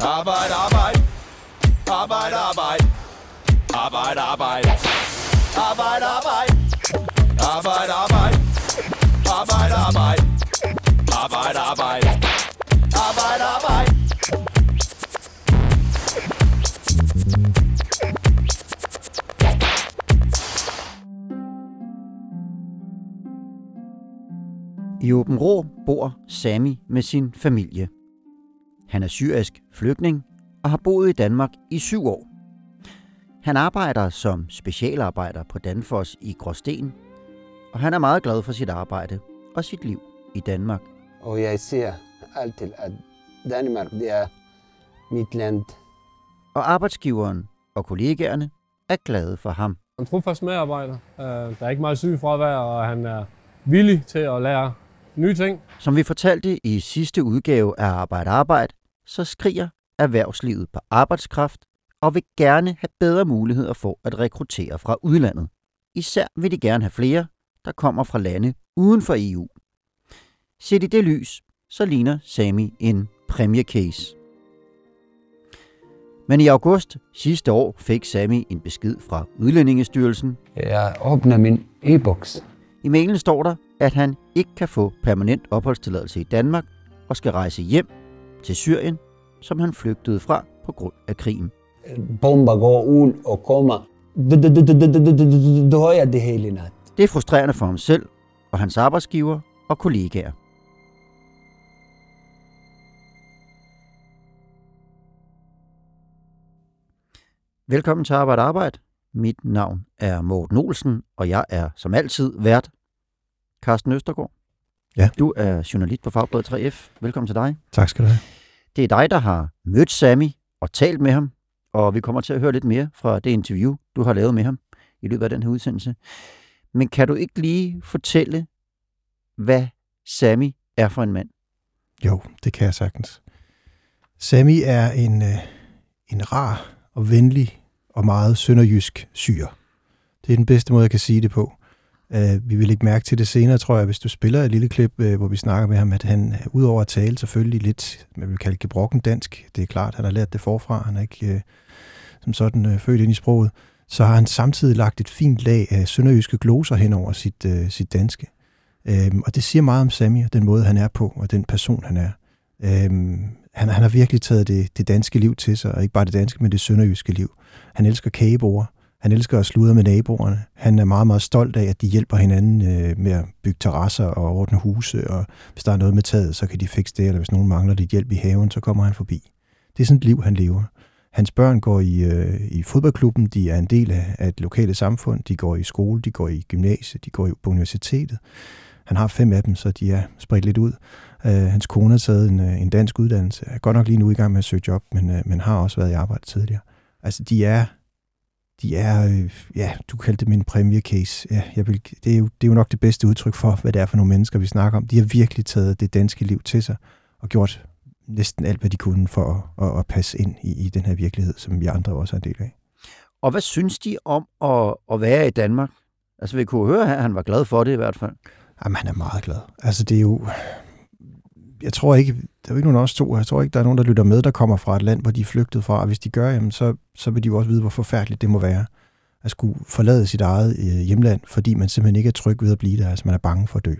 Arbejde, arbejde. Arbejde, arbejde. Arbejde, arbejde. Arbejde, arbejde. Arbejde, arbejde. Arbejde, arbejde. Arbejde, arbejde. Arbejde, arbejde. I Åben Rå bor Sami med sin familie. Han er syrisk flygtning og har boet i Danmark i syv år. Han arbejder som specialarbejder på Danfoss i Gråsten, og han er meget glad for sit arbejde og sit liv i Danmark. Og jeg siger altid, at Danmark det er mit land. Og arbejdsgiveren og kollegaerne er glade for ham. Han er trofast medarbejder. Øh, Der er ikke meget sygefravær, og han er villig til at lære nye ting. Som vi fortalte i sidste udgave af Arbejde Arbejde, så skriger erhvervslivet på arbejdskraft og vil gerne have bedre muligheder for at rekruttere fra udlandet. Især vil de gerne have flere, der kommer fra lande uden for EU. Set i det lys, så ligner Sami en præmiecase. Men i august sidste år fik Sami en besked fra Udlændingestyrelsen. Jeg åbner min e-boks. I mailen står der, at han ikke kan få permanent opholdstilladelse i Danmark og skal rejse hjem til Syrien, som han flygtede fra på grund af krigen. Bomber går ud og kommer. Du hører det hele nat. Det er frustrerende for ham selv og hans arbejdsgiver og kollegaer. Velkommen til Arbejde Arbejde. Mit navn er Morten Olsen, og jeg er som altid vært Carsten Østergaard. Ja. Du er journalist på Fagbladet 3F. Velkommen til dig. Tak skal du have. Det er dig, der har mødt Sami og talt med ham, og vi kommer til at høre lidt mere fra det interview, du har lavet med ham i løbet af den her udsendelse. Men kan du ikke lige fortælle, hvad Sami er for en mand? Jo, det kan jeg sagtens. Sami er en, øh, en rar og venlig og meget sønderjysk syr. Det er den bedste måde, jeg kan sige det på. Uh, vi vil ikke mærke til det senere, tror jeg, hvis du spiller et lille klip, uh, hvor vi snakker med ham, at han, øh, udover at tale selvfølgelig lidt, man vil kalde gebrokken dansk, det er klart, han har lært det forfra, han er ikke uh, som sådan uh, født ind i sproget, så har han samtidig lagt et fint lag af sønderjyske gloser hen over sit, uh, sit danske. Øhm, og det siger meget om Sami og den måde, han er på, og den person, han er. Øhm, han, han har virkelig taget det, det danske liv til sig, og ikke bare det danske, men det sønderjyske liv. Han elsker kagebord. Han elsker at sludre med naboerne. Han er meget, meget stolt af, at de hjælper hinanden øh, med at bygge terrasser og ordne huse, og hvis der er noget med taget, så kan de fikse det, eller hvis nogen mangler lidt hjælp i haven, så kommer han forbi. Det er sådan et liv, han lever. Hans børn går i, øh, i fodboldklubben, de er en del af, af et lokale samfund, de går i skole, de går i gymnasiet, de går på universitetet. Han har fem af dem, så de er spredt lidt ud. Øh, hans kone har taget en, øh, en dansk uddannelse. Er godt nok lige nu i gang med at søge job, men, øh, men har også været i arbejde tidligere. Altså, de er, de er, øh, ja, du kaldte dem en præmiecase. Ja, jeg vil, det, er jo, det er jo nok det bedste udtryk for, hvad det er for nogle mennesker, vi snakker om. De har virkelig taget det danske liv til sig og gjort næsten alt, hvad de kunne for at, at, at passe ind i, i den her virkelighed, som vi andre også er en del af. Og hvad synes de om at, at være i Danmark? Altså, vi kunne høre, at han var glad for det i hvert fald. Jamen, han er meget glad. Altså, det er jo... Jeg tror ikke, der er jo ikke nogen af os to, jeg tror ikke, der er nogen, der lytter med, der kommer fra et land, hvor de er flygtet fra, og hvis de gør, jamen, så, så vil de jo også vide, hvor forfærdeligt det må være at skulle forlade sit eget øh, hjemland, fordi man simpelthen ikke er tryg ved at blive der, altså man er bange for at dø.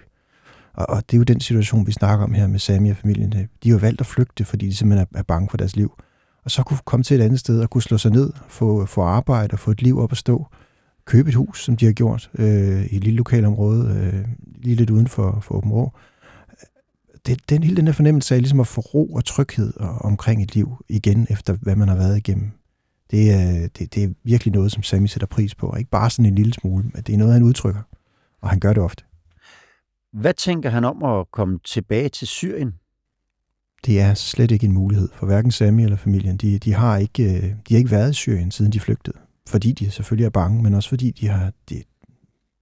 Og, og det er jo den situation, vi snakker om her med Sami og familien. Øh, de har jo valgt at flygte, fordi de simpelthen er, er bange for deres liv. Og så kunne komme til et andet sted og kunne slå sig ned, få, få arbejde og få et liv op at stå, købe et hus, som de har gjort øh, i et lille lokalområde, øh, lige lidt uden for, for Åben Rå. Det, den hele den der fornemmelse af ligesom at få ro og tryghed og, omkring et liv igen, efter hvad man har været igennem. Det er, det, det er virkelig noget, som Sami sætter pris på. Og ikke bare sådan en lille smule, men det er noget, han udtrykker. Og han gør det ofte. Hvad tænker han om at komme tilbage til Syrien? Det er slet ikke en mulighed for hverken Sami eller familien. De, de, har ikke, øh, de har ikke været i Syrien, siden de flygtede fordi de selvfølgelig er bange, men også fordi de har, de,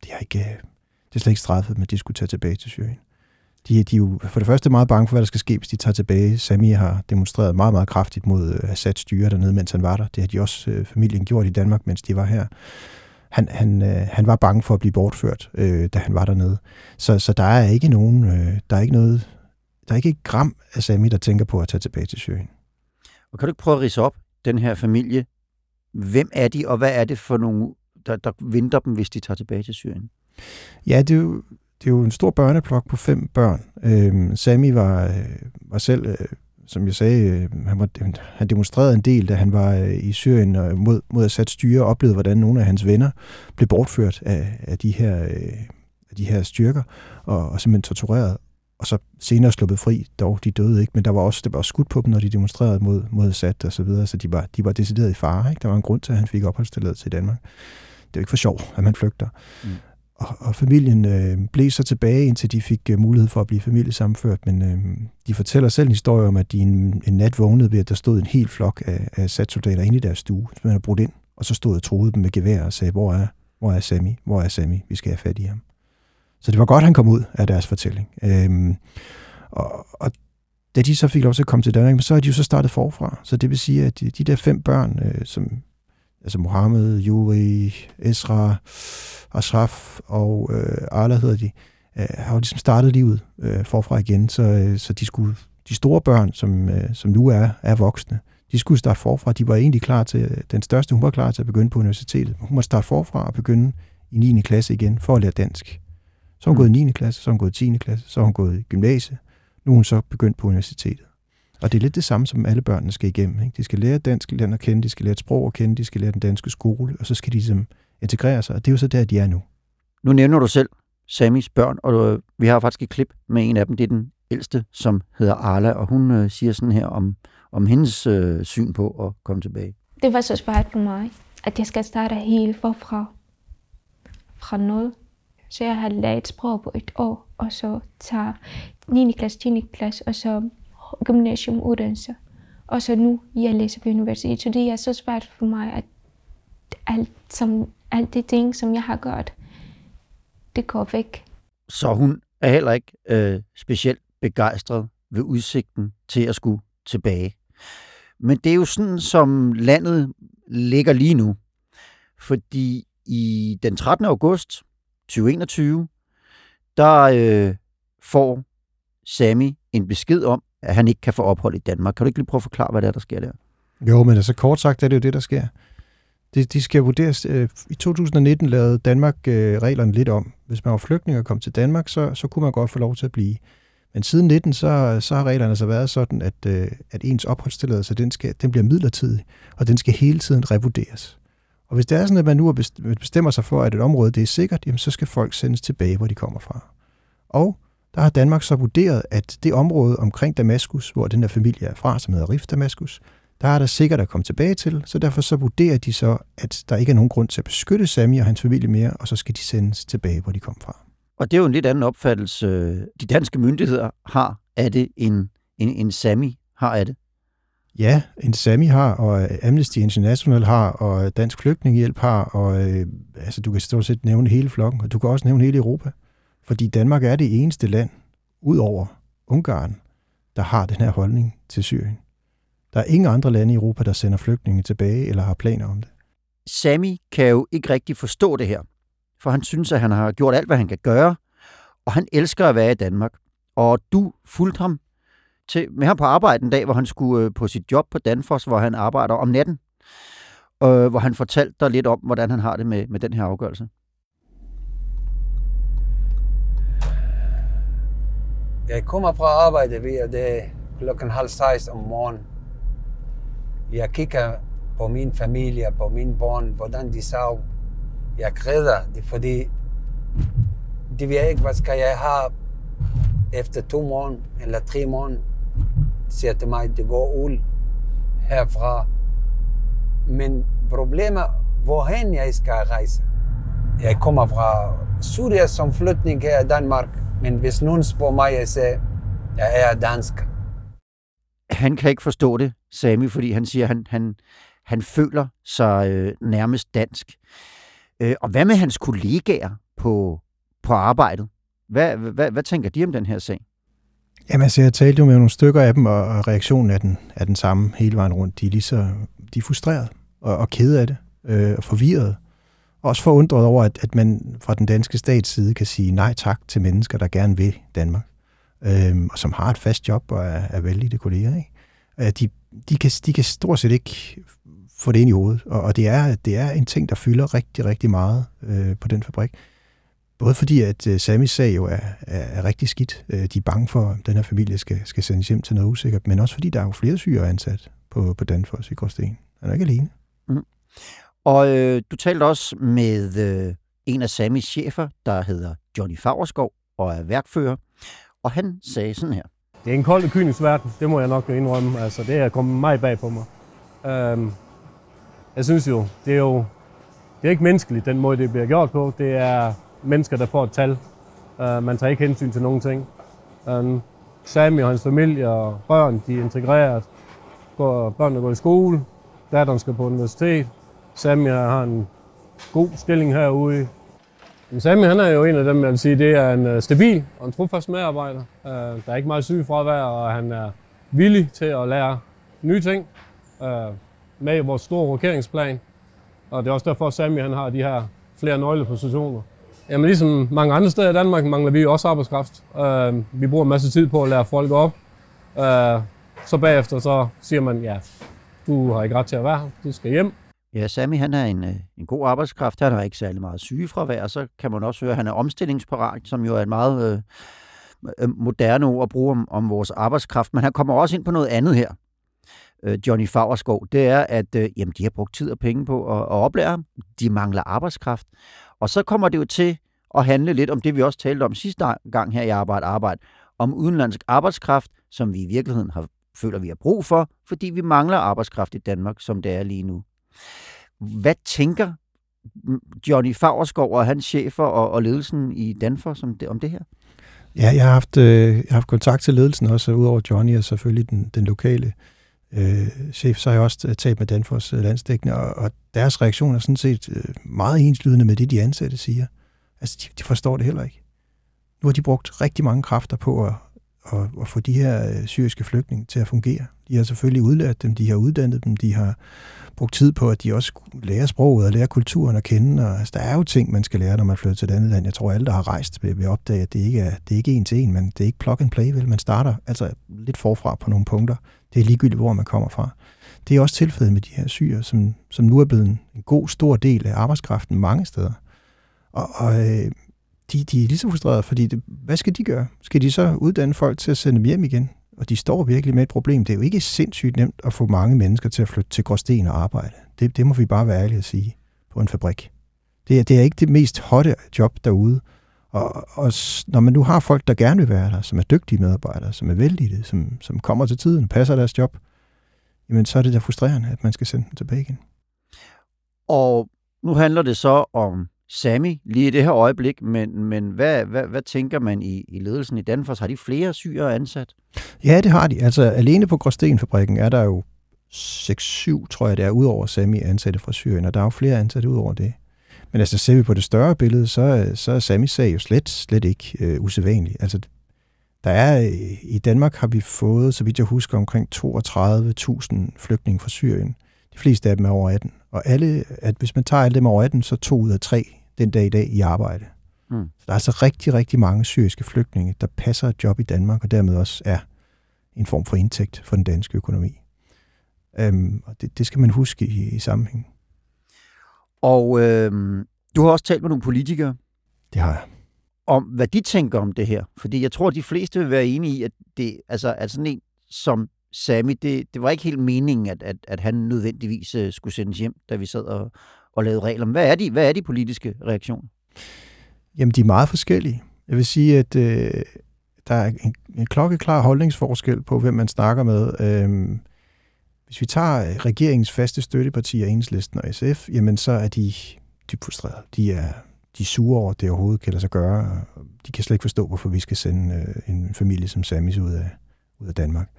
de har ikke, det er slet ikke straffet, men de skulle tage tilbage til Syrien. De, de er jo for det første meget bange for, hvad der skal ske, hvis de tager tilbage. Sami har demonstreret meget, meget kraftigt mod Assads styre dernede, mens han var der. Det har de også øh, familien gjort i Danmark, mens de var her. Han, han, øh, han var bange for at blive bortført, øh, da han var dernede. Så, så der er ikke nogen, øh, der er ikke noget, der er ikke et gram af Sami, der tænker på at tage tilbage til Syrien. Og kan du ikke prøve at rise op, den her familie? Hvem er de, og hvad er det for nogle, der, der venter dem, hvis de tager tilbage til Syrien? Ja, det er jo, det er jo en stor børneplok på fem børn. Øh, Sami var, øh, var selv, øh, som jeg sagde, øh, han, var, han demonstrerede en del, da han var øh, i Syrien og mod, mod Assads styre, og oplevede, hvordan nogle af hans venner blev bortført af, af, de, her, øh, af de her styrker, og, og simpelthen tortureret og så senere sluppet fri, dog de døde ikke, men der var også, der var også skudt på dem, når de demonstrerede mod, mod Assad og så videre, så de var, de var decideret i fare. Ikke? Der var en grund til, at han fik opholdstilladelse i Danmark. Det er jo ikke for sjov, at man flygter. Mm. Og, og familien øh, blev så tilbage, indtil de fik øh, mulighed for at blive familiesammenført, men øh, de fortæller selv en historie om, at de en, en nat vågnede ved, at der stod en hel flok af, af satsoldater inde i deres stue, som man havde brudt ind, og så stod og troede dem med gevær og sagde, hvor er, hvor er Sami? Hvor er Sami? Vi skal have fat i ham. Så det var godt, han kom ud af deres fortælling. Øh, og, og da de så fik lov til at komme til Danmark, så er de jo så startet forfra. Så det vil sige, at de, de der fem børn, øh, som altså Mohammed, Yuri, Esra, Ashraf og øh, Arla hedder de, øh, har jo ligesom startet livet øh, forfra igen. Så, øh, så de, skulle, de store børn, som, øh, som nu er, er voksne, de skulle starte forfra. De var egentlig klar til, den største, hun var klar til at begynde på universitetet. Hun må starte forfra og begynde i 9. klasse igen for at lære dansk. Så har hun mm. gået i 9. klasse, så har hun gået i 10. klasse, så har hun gået i gymnasiet. Nu er hun så begyndt på universitetet. Og det er lidt det samme, som alle børnene skal igennem. Ikke? De skal lære dansk land at kende, de skal lære et sprog at kende, de skal lære den danske skole, og så skal de ligesom integrere sig. Og det er jo så der, de er nu. Nu nævner du selv Samis børn, og vi har faktisk et klip med en af dem. Det er den ældste, som hedder Arla, og hun øh, siger sådan her om, om hendes øh, syn på at komme tilbage. Det var så svært for mig, at jeg skal starte helt forfra. Fra noget. Så jeg har lært sprog på et år, og så tager 9. klasse, 10. klasse, og så gymnasium uddannelse. Og så nu, jeg læser på universitet, så det er så svært for mig, at alt, som, alt det ting, som jeg har gjort, det går væk. Så hun er heller ikke øh, specielt begejstret ved udsigten til at skulle tilbage. Men det er jo sådan, som landet ligger lige nu. Fordi i den 13. august 2021, der øh, får Sami en besked om, at han ikke kan få ophold i Danmark. Kan du ikke lige prøve at forklare, hvad det er, der sker der? Jo, men altså kort sagt er det jo det, der sker. De, de skal vurderes. Øh, I 2019 lavede Danmark øh, reglerne lidt om. Hvis man var flygtning og kom til Danmark, så, så kunne man godt få lov til at blive. Men siden 19, så, så har reglerne så været sådan, at, øh, at ens opholdstilladelse, den, skal, den bliver midlertidig, og den skal hele tiden revurderes. Og hvis det er sådan, at man nu bestemmer sig for, at et område det er sikkert, jamen så skal folk sendes tilbage, hvor de kommer fra. Og der har Danmark så vurderet, at det område omkring Damaskus, hvor den der familie er fra, som hedder Rif Damaskus, der er der sikkert at komme tilbage til, så derfor så vurderer de så, at der ikke er nogen grund til at beskytte Sami og hans familie mere, og så skal de sendes tilbage, hvor de kom fra. Og det er jo en lidt anden opfattelse, de danske myndigheder har af det, end en, en Sami har af det. Ja, en Sami har, og Amnesty International har, og Dansk Flygtningehjælp har, og øh, altså, du kan stort set nævne hele flokken, og du kan også nævne hele Europa. Fordi Danmark er det eneste land, ud over Ungarn, der har den her holdning til Syrien. Der er ingen andre lande i Europa, der sender flygtninge tilbage eller har planer om det. Sami kan jo ikke rigtig forstå det her, for han synes, at han har gjort alt, hvad han kan gøre, og han elsker at være i Danmark. Og du fulgte ham til, med ham på arbejde en dag, hvor han skulle øh, på sit job på Danfoss, hvor han arbejder om natten, øh, hvor han fortalte dig lidt om, hvordan han har det med, med den her afgørelse. Jeg kommer fra arbejde ved det klokken halv seks om morgenen. Jeg kigger på min familie, på mine børn, hvordan de sov. Jeg græder, fordi de ved ikke, hvad skal jeg have efter to måneder eller tre måneder. Siger til mig, det går ud herfra. Men problemet, hvorhen jeg skal rejse. Jeg kommer fra Syrien som flytning her i Danmark. Men hvis nogen spørger mig, jeg siger, jeg er dansk. Han kan ikke forstå det, Sami, fordi han siger, han, han, han føler sig øh, nærmest dansk. Øh, og hvad med hans kollegaer på, på arbejdet? Hvad, hvad, hvad tænker de om den her sag? Jamen altså, jeg talte jo med nogle stykker af dem, og reaktionen er den, er den samme hele vejen rundt. De er lige så de er frustreret og, og kede af det, øh, og forvirret også forundret over, at, at man fra den danske stats side kan sige nej tak til mennesker, der gerne vil Danmark, øh, og som har et fast job og er, er vældige kolleger. Ikke? Øh, de, de, kan, de kan stort set ikke få det ind i hovedet, og, og det, er, det er en ting, der fylder rigtig, rigtig meget øh, på den fabrik. Både fordi, at øh, Samis sag jo er, er, er rigtig skidt. Øh, de er bange for, at den her familie skal, skal sendes hjem til noget usikkert, men også fordi, der er jo flere syre ansat på, på Danfoss i Gråsten. Han er ikke alene. Mm. Og øh, du talte også med øh, en af Samis chefer, der hedder Johnny Fagerskov og er værkfører, og han sagde sådan her. Det er en kold og verden, det må jeg nok indrømme. Altså, det er kommet meget bag på mig. Øhm, jeg synes jo, det er jo det er ikke menneskeligt, den måde, det bliver gjort på. Det er mennesker, der får et tal. Øh, man tager ikke hensyn til nogen ting. Øhm, um, Sami og hans familie og børn, de er integreret. Går, børnene går i skole. Datteren skal på universitet. Sammy har en god stilling herude. Men Sami han er jo en af dem, jeg vil sige, det er en øh, stabil og en trofast medarbejder. Øh, der er ikke meget sygefravær, og han er villig til at lære nye ting øh, med i vores store rokeringsplan. Og det er også derfor, at Sami han har de her flere nøglepositioner. Jamen ligesom mange andre steder i Danmark mangler vi også arbejdskraft. Vi bruger en masse tid på at lære folk op. Så bagefter så siger man, ja, du har ikke ret til at være her, du skal hjem. Ja, Sami han er en, øh, en god arbejdskraft. Han har ikke særlig meget sygefravær, så kan man også høre, at han er omstillingsparat, som jo er et meget øh, øh, moderne ord at bruge om, om vores arbejdskraft. Men han kommer også ind på noget andet her, øh, Johnny Fagerskov. Det er, at øh, jamen, de har brugt tid og penge på at, at oplære ham. De mangler arbejdskraft. Og så kommer det jo til at handle lidt om det, vi også talte om sidste gang her i Arbejde Arbejde, om udenlandsk arbejdskraft, som vi i virkeligheden har, føler, vi har brug for, fordi vi mangler arbejdskraft i Danmark, som det er lige nu. Hvad tænker Johnny Fagerskov og hans chefer og, og ledelsen i Danfoss om det, om det her? Ja, jeg har haft, øh, jeg har haft kontakt til ledelsen også, udover Johnny og selvfølgelig den, den lokale øh, chef, så har jeg også øh, talt med Danfoss øh, landsdækkende, og, og deres reaktion er sådan set øh, meget enslydende med det, de ansatte siger. Altså, de, de forstår det heller ikke. Nu har de brugt rigtig mange kræfter på at, at, at få de her øh, syriske flygtninge til at fungere. De har selvfølgelig udlært dem, de har uddannet dem, de har brugt tid på, at de også lærer sproget og lærer kulturen at kende. Og, altså, der er jo ting, man skal lære, når man flytter til et andet land. Jeg tror, alle, der har rejst, vil, vil opdage, at det ikke er, det er ikke en til en, men det er ikke plug and play, vel? Man starter altså lidt forfra på nogle punkter. Det er ligegyldigt, hvor man kommer fra. Det er også tilfældet med de her syre, som, som nu er blevet en god, stor del af arbejdskraften mange steder. Og, og øh, de, de er lige så frustrerede, fordi det, hvad skal de gøre? Skal de så uddanne folk til at sende dem hjem igen? Og de står virkelig med et problem. Det er jo ikke sindssygt nemt at få mange mennesker til at flytte til Gråsten og arbejde. Det, det må vi bare være ærlige at sige på en fabrik. Det er, det er ikke det mest hotte job derude. Og, og når man nu har folk, der gerne vil være der, som er dygtige medarbejdere, som er vældige, som, som kommer til tiden, passer deres job, jamen så er det da frustrerende, at man skal sende dem tilbage igen. Og nu handler det så om Sami lige i det her øjeblik, men, men hvad, hvad, hvad tænker man i, i ledelsen i Danfoss? Har de flere syre ansat? Ja, det har de. Altså alene på Gråstenfabrikken er der jo 6-7, tror jeg det er, udover Sammy Sami ansatte fra Syrien, og der er jo flere ansatte ud over det. Men altså ser vi på det større billede, så, så er Samis sag jo slet, slet ikke øh, usædvanlig. Altså, der er, i Danmark har vi fået, så vidt jeg husker, omkring 32.000 flygtninge fra Syrien. De fleste af dem er over 18. Og alle, at hvis man tager alle dem over 18, så to ud af tre den dag i dag i arbejde. Mm. Så der er altså rigtig, rigtig mange syriske flygtninge, der passer et job i Danmark, og dermed også er en form for indtægt for den danske økonomi. Um, og det, det skal man huske i, i sammenhæng. Og øh, du har også talt med nogle politikere. Det har jeg. Om hvad de tænker om det her. Fordi jeg tror, at de fleste vil være enige i, at det, altså, at sådan en som Sami, det, det var ikke helt meningen, at, at, at han nødvendigvis øh, skulle sendes hjem, da vi sad og, og lavede regler. Hvad er de, hvad er de politiske reaktioner? Jamen, de er meget forskellige. Jeg vil sige, at øh, der er en, en klokkeklar holdningsforskel på, hvem man snakker med. Øh, hvis vi tager øh, regeringens faste støttepartier, Enhedslisten og SF, jamen så er de dybt frustrerede. De er, de er sure over, at det overhovedet kan lade sig gøre. De kan slet ikke forstå, hvorfor vi skal sende øh, en familie som Samis ud af, ud af Danmark.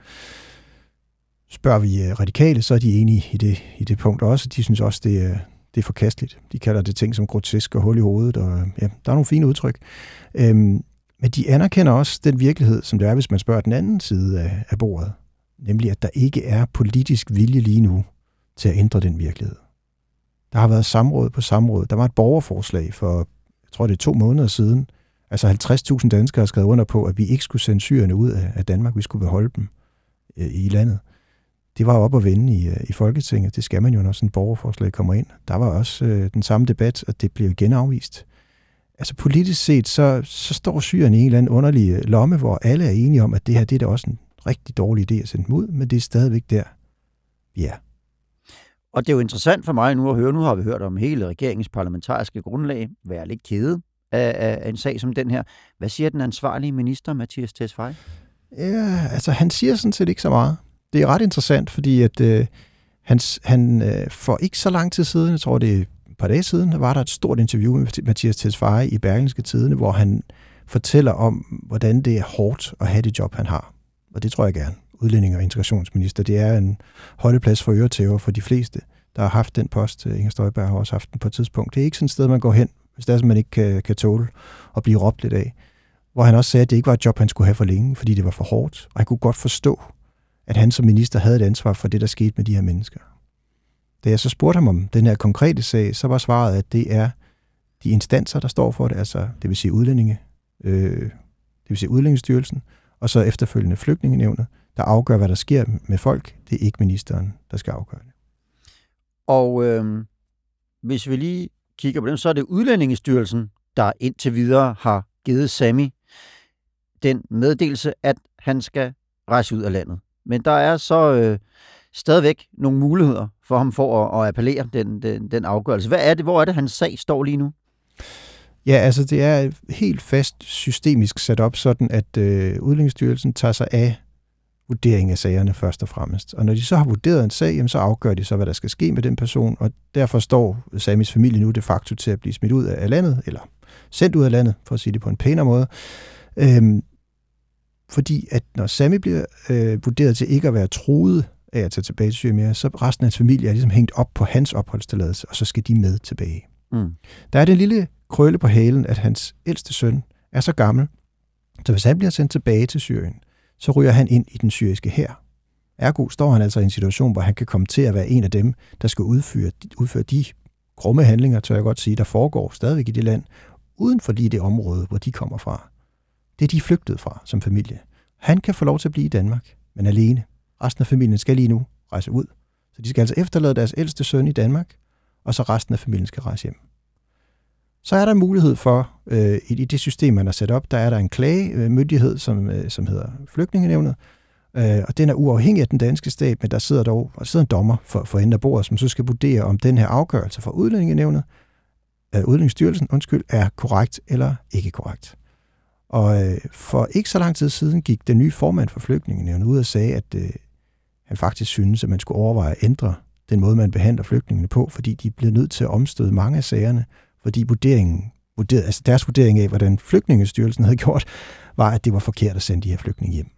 Spørger vi øh, radikale, så er de enige i det, i det punkt også. De synes også, det er, det er forkasteligt. De kalder det ting som grotesk og hul i hovedet, og øh, ja, der er nogle fine udtryk. Øhm, men de anerkender også den virkelighed, som det er, hvis man spørger den anden side af, af bordet nemlig at der ikke er politisk vilje lige nu til at ændre den virkelighed. Der har været samråd på samråd. Der var et borgerforslag for, jeg tror det er to måneder siden, altså 50.000 danskere har skrevet under på, at vi ikke skulle sende syrerne ud af Danmark, vi skulle beholde dem øh, i landet det var op at vende i, øh, i Folketinget. Det skal man jo, når sådan et borgerforslag kommer ind. Der var også øh, den samme debat, og det blev igen afvist. Altså politisk set, så, så står Syrien i en eller anden underlig øh, lomme, hvor alle er enige om, at det her det er da også en rigtig dårlig idé at sende dem ud, men det er stadigvæk der, vi er. Og det er jo interessant for mig nu at høre, nu har vi hørt om hele regeringens parlamentariske grundlag, være lidt kede af, af en sag som den her. Hvad siger den ansvarlige minister, Mathias Tesfaye? Ja, altså han siger sådan set ikke så meget. Det er ret interessant, fordi at øh, han, han øh, for ikke så lang tid siden, jeg tror det er et par dage siden, var der et stort interview med Mathias Tesfaye i Berlingske Tidene, hvor han fortæller om, hvordan det er hårdt at have det job, han har. Og det tror jeg gerne. Udlænding og integrationsminister, det er en holdeplads for øretæver for de fleste, der har haft den post. Øh, Inger Støjberg har også haft den på et tidspunkt. Det er ikke sådan et sted, man går hen, hvis det er, man ikke kan, kan tåle at blive råbt lidt af. Hvor han også sagde, at det ikke var et job, han skulle have for længe, fordi det var for hårdt. Og han kunne godt forstå, at han som minister havde et ansvar for det, der skete med de her mennesker. Da jeg så spurgte ham om den her konkrete sag, så var svaret, at det er de instanser, der står for det, altså det vil sige udlændinge, øh, det vil sige udlændingestyrelsen, og så efterfølgende flygtningenevnet, der afgør, hvad der sker med folk. Det er ikke ministeren, der skal afgøre det. Og øh, hvis vi lige kigger på dem, så er det Udlændingestyrelsen, der indtil videre har givet Sami den meddelelse, at han skal rejse ud af landet. Men der er så øh, stadigvæk nogle muligheder for ham for at, at appellere den, den, den afgørelse. Hvad er det? Hvor er det, hans sag står lige nu? Ja, altså det er helt fast systemisk sat op sådan, at øh, Udlændingsstyrelsen tager sig af vurdering af sagerne først og fremmest. Og når de så har vurderet en sag, jamen, så afgør de så, hvad der skal ske med den person, og derfor står Samis familie nu de facto til at blive smidt ud af landet, eller sendt ud af landet, for at sige det på en pænere måde. Øhm, fordi at når Sami bliver øh, vurderet til ikke at være truet af at tage tilbage til Syrien mere, så resten af hans familie er ligesom hængt op på hans opholdstilladelse, og så skal de med tilbage. Mm. Der er den lille krølle på halen, at hans ældste søn er så gammel, så hvis han bliver sendt tilbage til Syrien, så ryger han ind i den syriske hær. Ergo står han altså i en situation, hvor han kan komme til at være en af dem, der skal udføre, udføre de grumme handlinger, tør jeg godt sige, der foregår stadigvæk i det land, uden for lige det område, hvor de kommer fra. Det er de flygtet fra som familie. Han kan få lov til at blive i Danmark, men alene. Resten af familien skal lige nu rejse ud. Så de skal altså efterlade deres ældste søn i Danmark, og så resten af familien skal rejse hjem. Så er der mulighed for, øh, i det system, man har sat op, der er der en klagemyndighed, som, øh, som hedder Flygtningenevnet, øh, og den er uafhængig af den danske stat, men der sidder dog der sidder en dommer for, for enden af bordet, som så skal vurdere, om den her afgørelse fra Udlændingenevnet, øh, Udlændingsstyrelsen, undskyld, er korrekt eller ikke korrekt. Og øh, for ikke så lang tid siden gik den nye formand for Flygtningenevnet ud og sagde, at øh, han faktisk synes, at man skulle overveje at ændre den måde, man behandler flygtningene på, fordi de blev nødt til at omstøde mange af sagerne, fordi vurderingen, vurderede, altså deres vurdering af, hvordan flygtningestyrelsen havde gjort, var, at det var forkert at sende de her flygtninge hjem.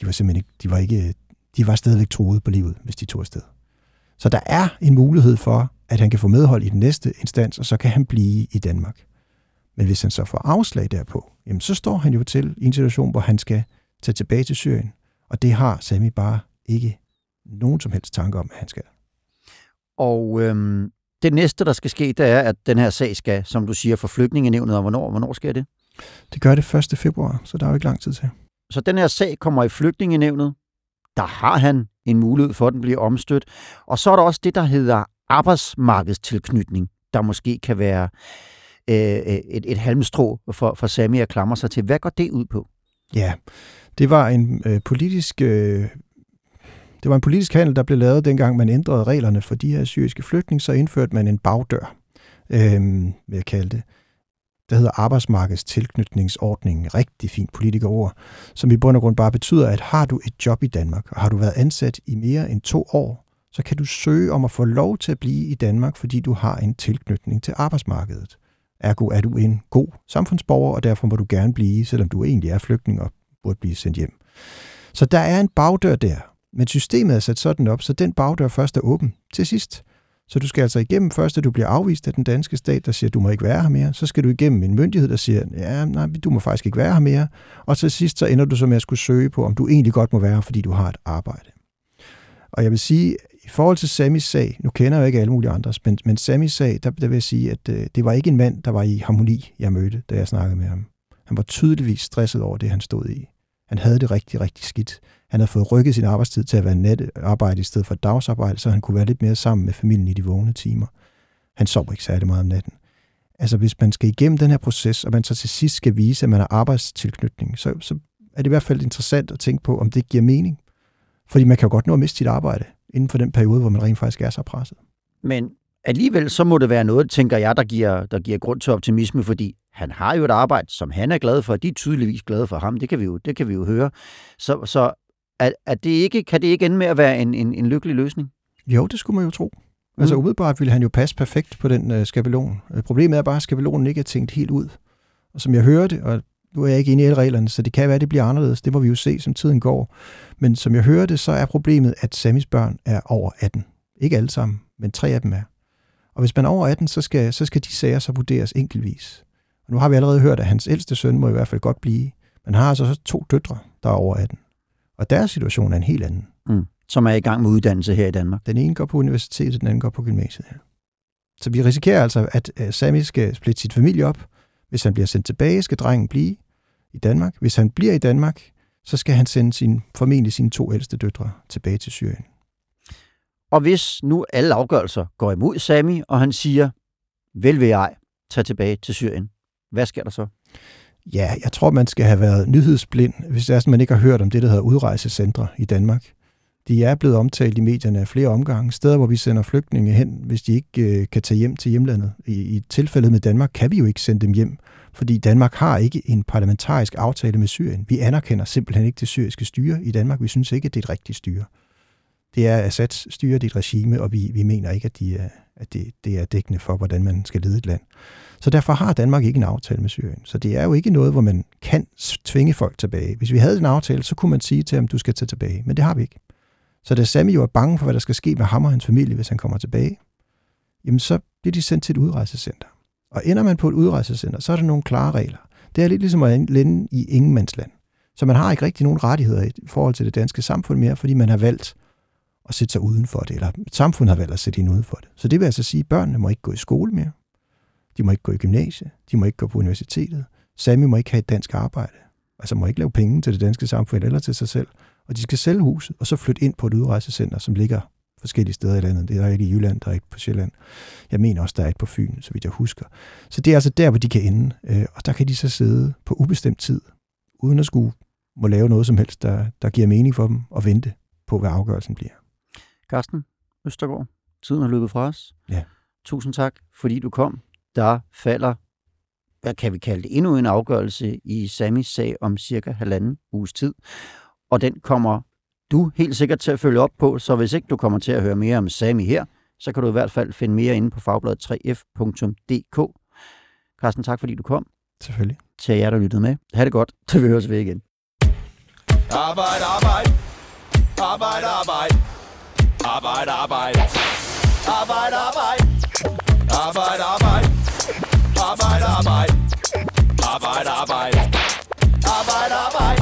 De var simpelthen ikke, de var ikke, de var stadigvæk troet på livet, hvis de tog afsted. Så der er en mulighed for, at han kan få medhold i den næste instans, og så kan han blive i Danmark. Men hvis han så får afslag derpå, jamen så står han jo til i en situation, hvor han skal tage tilbage til Syrien. Og det har Sami bare ikke nogen som helst tanke om, at han skal. Og øhm, det næste, der skal ske, det er, at den her sag skal, som du siger, for flygtningenevnet, og hvornår, hvornår sker det? Det gør det 1. februar, så der er jo ikke lang tid til. Så den her sag kommer i flygtningenevnet. Der har han en mulighed for, at den bliver omstødt. Og så er der også det, der hedder arbejdsmarkedstilknytning, der måske kan være Øh, øh, et, et halmstrå for, for Sami at klamre sig til. Hvad går det ud på? Ja, det var en øh, politisk øh, det var en politisk handel, der blev lavet, dengang man ændrede reglerne for de her syriske flygtninge, så indførte man en bagdør, øh, vil jeg kalde det. Der hedder arbejdsmarkedstilknytningsordningen, rigtig fint politikerord, som i bund og grund bare betyder, at har du et job i Danmark, og har du været ansat i mere end to år, så kan du søge om at få lov til at blive i Danmark, fordi du har en tilknytning til arbejdsmarkedet. Ergo er du en god samfundsborger, og derfor må du gerne blive, selvom du egentlig er flygtning og burde blive sendt hjem. Så der er en bagdør der, men systemet er sat sådan op, så den bagdør først er åben til sidst. Så du skal altså igennem først, at du bliver afvist af den danske stat, der siger, du må ikke være her mere. Så skal du igennem en myndighed, der siger, ja, nej, du må faktisk ikke være her mere. Og til sidst så ender du så med at skulle søge på, om du egentlig godt må være her, fordi du har et arbejde. Og jeg vil sige, i forhold til Samis sag, nu kender jeg jo ikke alle mulige andres, men, men Samis sag, der, der vil jeg sige, at øh, det var ikke en mand, der var i harmoni, jeg mødte, da jeg snakkede med ham. Han var tydeligvis stresset over det, han stod i. Han havde det rigtig, rigtig skidt. Han havde fået rykket sin arbejdstid til at være natarbejde i stedet for dagsarbejde, så han kunne være lidt mere sammen med familien i de vågne timer. Han sov ikke særlig meget om natten. Altså hvis man skal igennem den her proces, og man så til sidst skal vise, at man har arbejdstilknytning, så, så er det i hvert fald interessant at tænke på, om det giver mening. Fordi man kan jo godt nå at miste sit arbejde inden for den periode, hvor man rent faktisk er så presset. Men alligevel så må det være noget, tænker jeg, der giver, der giver grund til optimisme, fordi han har jo et arbejde, som han er glad for, de er tydeligvis glade for ham, det kan vi jo, det kan vi jo høre. Så, så er, er det ikke, kan det ikke ende med at være en, en, en lykkelig løsning? Jo, det skulle man jo tro. Mm. Altså umiddelbart ville han jo passe perfekt på den øh, skabelon. Øh, problemet er bare, at skabelonen ikke er tænkt helt ud. Og som jeg hørte, og nu er jeg ikke inde i alle reglerne, så det kan være, at det bliver anderledes. Det må vi jo se, som tiden går. Men som jeg hørte, så er problemet, at Samis børn er over 18. Ikke alle sammen, men tre af dem er. Og hvis man er over 18, så skal, så skal de sager så vurderes enkeltvis. Og nu har vi allerede hørt, at hans ældste søn må i hvert fald godt blive. Men han har altså så to døtre, der er over 18. Og deres situation er en helt anden. Mm. Som er i gang med uddannelse her i Danmark. Den ene går på universitetet, den anden går på gymnasiet. Så vi risikerer altså, at Sami skal splitte sit familie op. Hvis han bliver sendt tilbage, skal drengen blive i Danmark. Hvis han bliver i Danmark, så skal han sende sin, formentlig sine to ældste døtre tilbage til Syrien. Og hvis nu alle afgørelser går imod Sami, og han siger, vel vil jeg tage tilbage til Syrien, hvad sker der så? Ja, jeg tror, man skal have været nyhedsblind, hvis det er sådan, man ikke har hørt om det, der hedder udrejsecentre i Danmark. De er blevet omtalt i medierne af flere omgange. Steder, hvor vi sender flygtninge hen, hvis de ikke øh, kan tage hjem til hjemlandet. I, I tilfældet med Danmark kan vi jo ikke sende dem hjem, fordi Danmark har ikke en parlamentarisk aftale med Syrien. Vi anerkender simpelthen ikke det syriske styre i Danmark. Vi synes ikke, at det er et rigtigt styre. Det er Assads styre, det er et regime, og vi, vi mener ikke, at, de er, at det, det er dækkende for, hvordan man skal lede et land. Så derfor har Danmark ikke en aftale med Syrien. Så det er jo ikke noget, hvor man kan tvinge folk tilbage. Hvis vi havde en aftale, så kunne man sige til ham, du skal tage tilbage. Men det har vi ikke. Så da Sami jo er bange for, hvad der skal ske med ham og hans familie, hvis han kommer tilbage, jamen så bliver de sendt til et udrejsecenter. Og ender man på et udrejsecenter, så er der nogle klare regler. Det er lidt ligesom at lande i ingenmandsland. Så man har ikke rigtig nogen rettigheder i forhold til det danske samfund mere, fordi man har valgt at sætte sig uden for det, eller samfundet har valgt at sætte ind uden for det. Så det vil altså sige, at børnene må ikke gå i skole mere. De må ikke gå i gymnasiet. De må ikke gå på universitetet. Sami må ikke have et dansk arbejde. Altså må ikke lave penge til det danske samfund eller til sig selv. Og de skal sælge huset, og så flytte ind på et udrejsecenter, som ligger forskellige steder i landet. Det er et i Jylland, der er et på Sjælland. Jeg mener også, der er et på Fyn, så vidt jeg husker. Så det er altså der, hvor de kan ende. Øh, og der kan de så sidde på ubestemt tid, uden at skulle må lave noget som helst, der, der giver mening for dem, og vente på, hvad afgørelsen bliver. Carsten Østergaard, tiden har løbet fra os. Ja. Tusind tak, fordi du kom. Der falder, hvad kan vi kalde det, endnu en afgørelse i Samis sag om cirka halvanden uges tid. Og den kommer du helt sikkert til at følge op på, så hvis ikke du kommer til at høre mere om Sami her, så kan du i hvert fald finde mere inde på fagbladet 3f.dk. Carsten, tak fordi du kom. Selvfølgelig. Til jer, der lyttede med. Ha' det godt, til vi høres ved igen. Arbejde, arbejde. Arbejde, arbejde. Arbejde, arbejde. Arbejde, arbejde. Arbejde, arbejde. Arbejde, arbejde. Arbejde, arbejde. Arbejde, arbejde.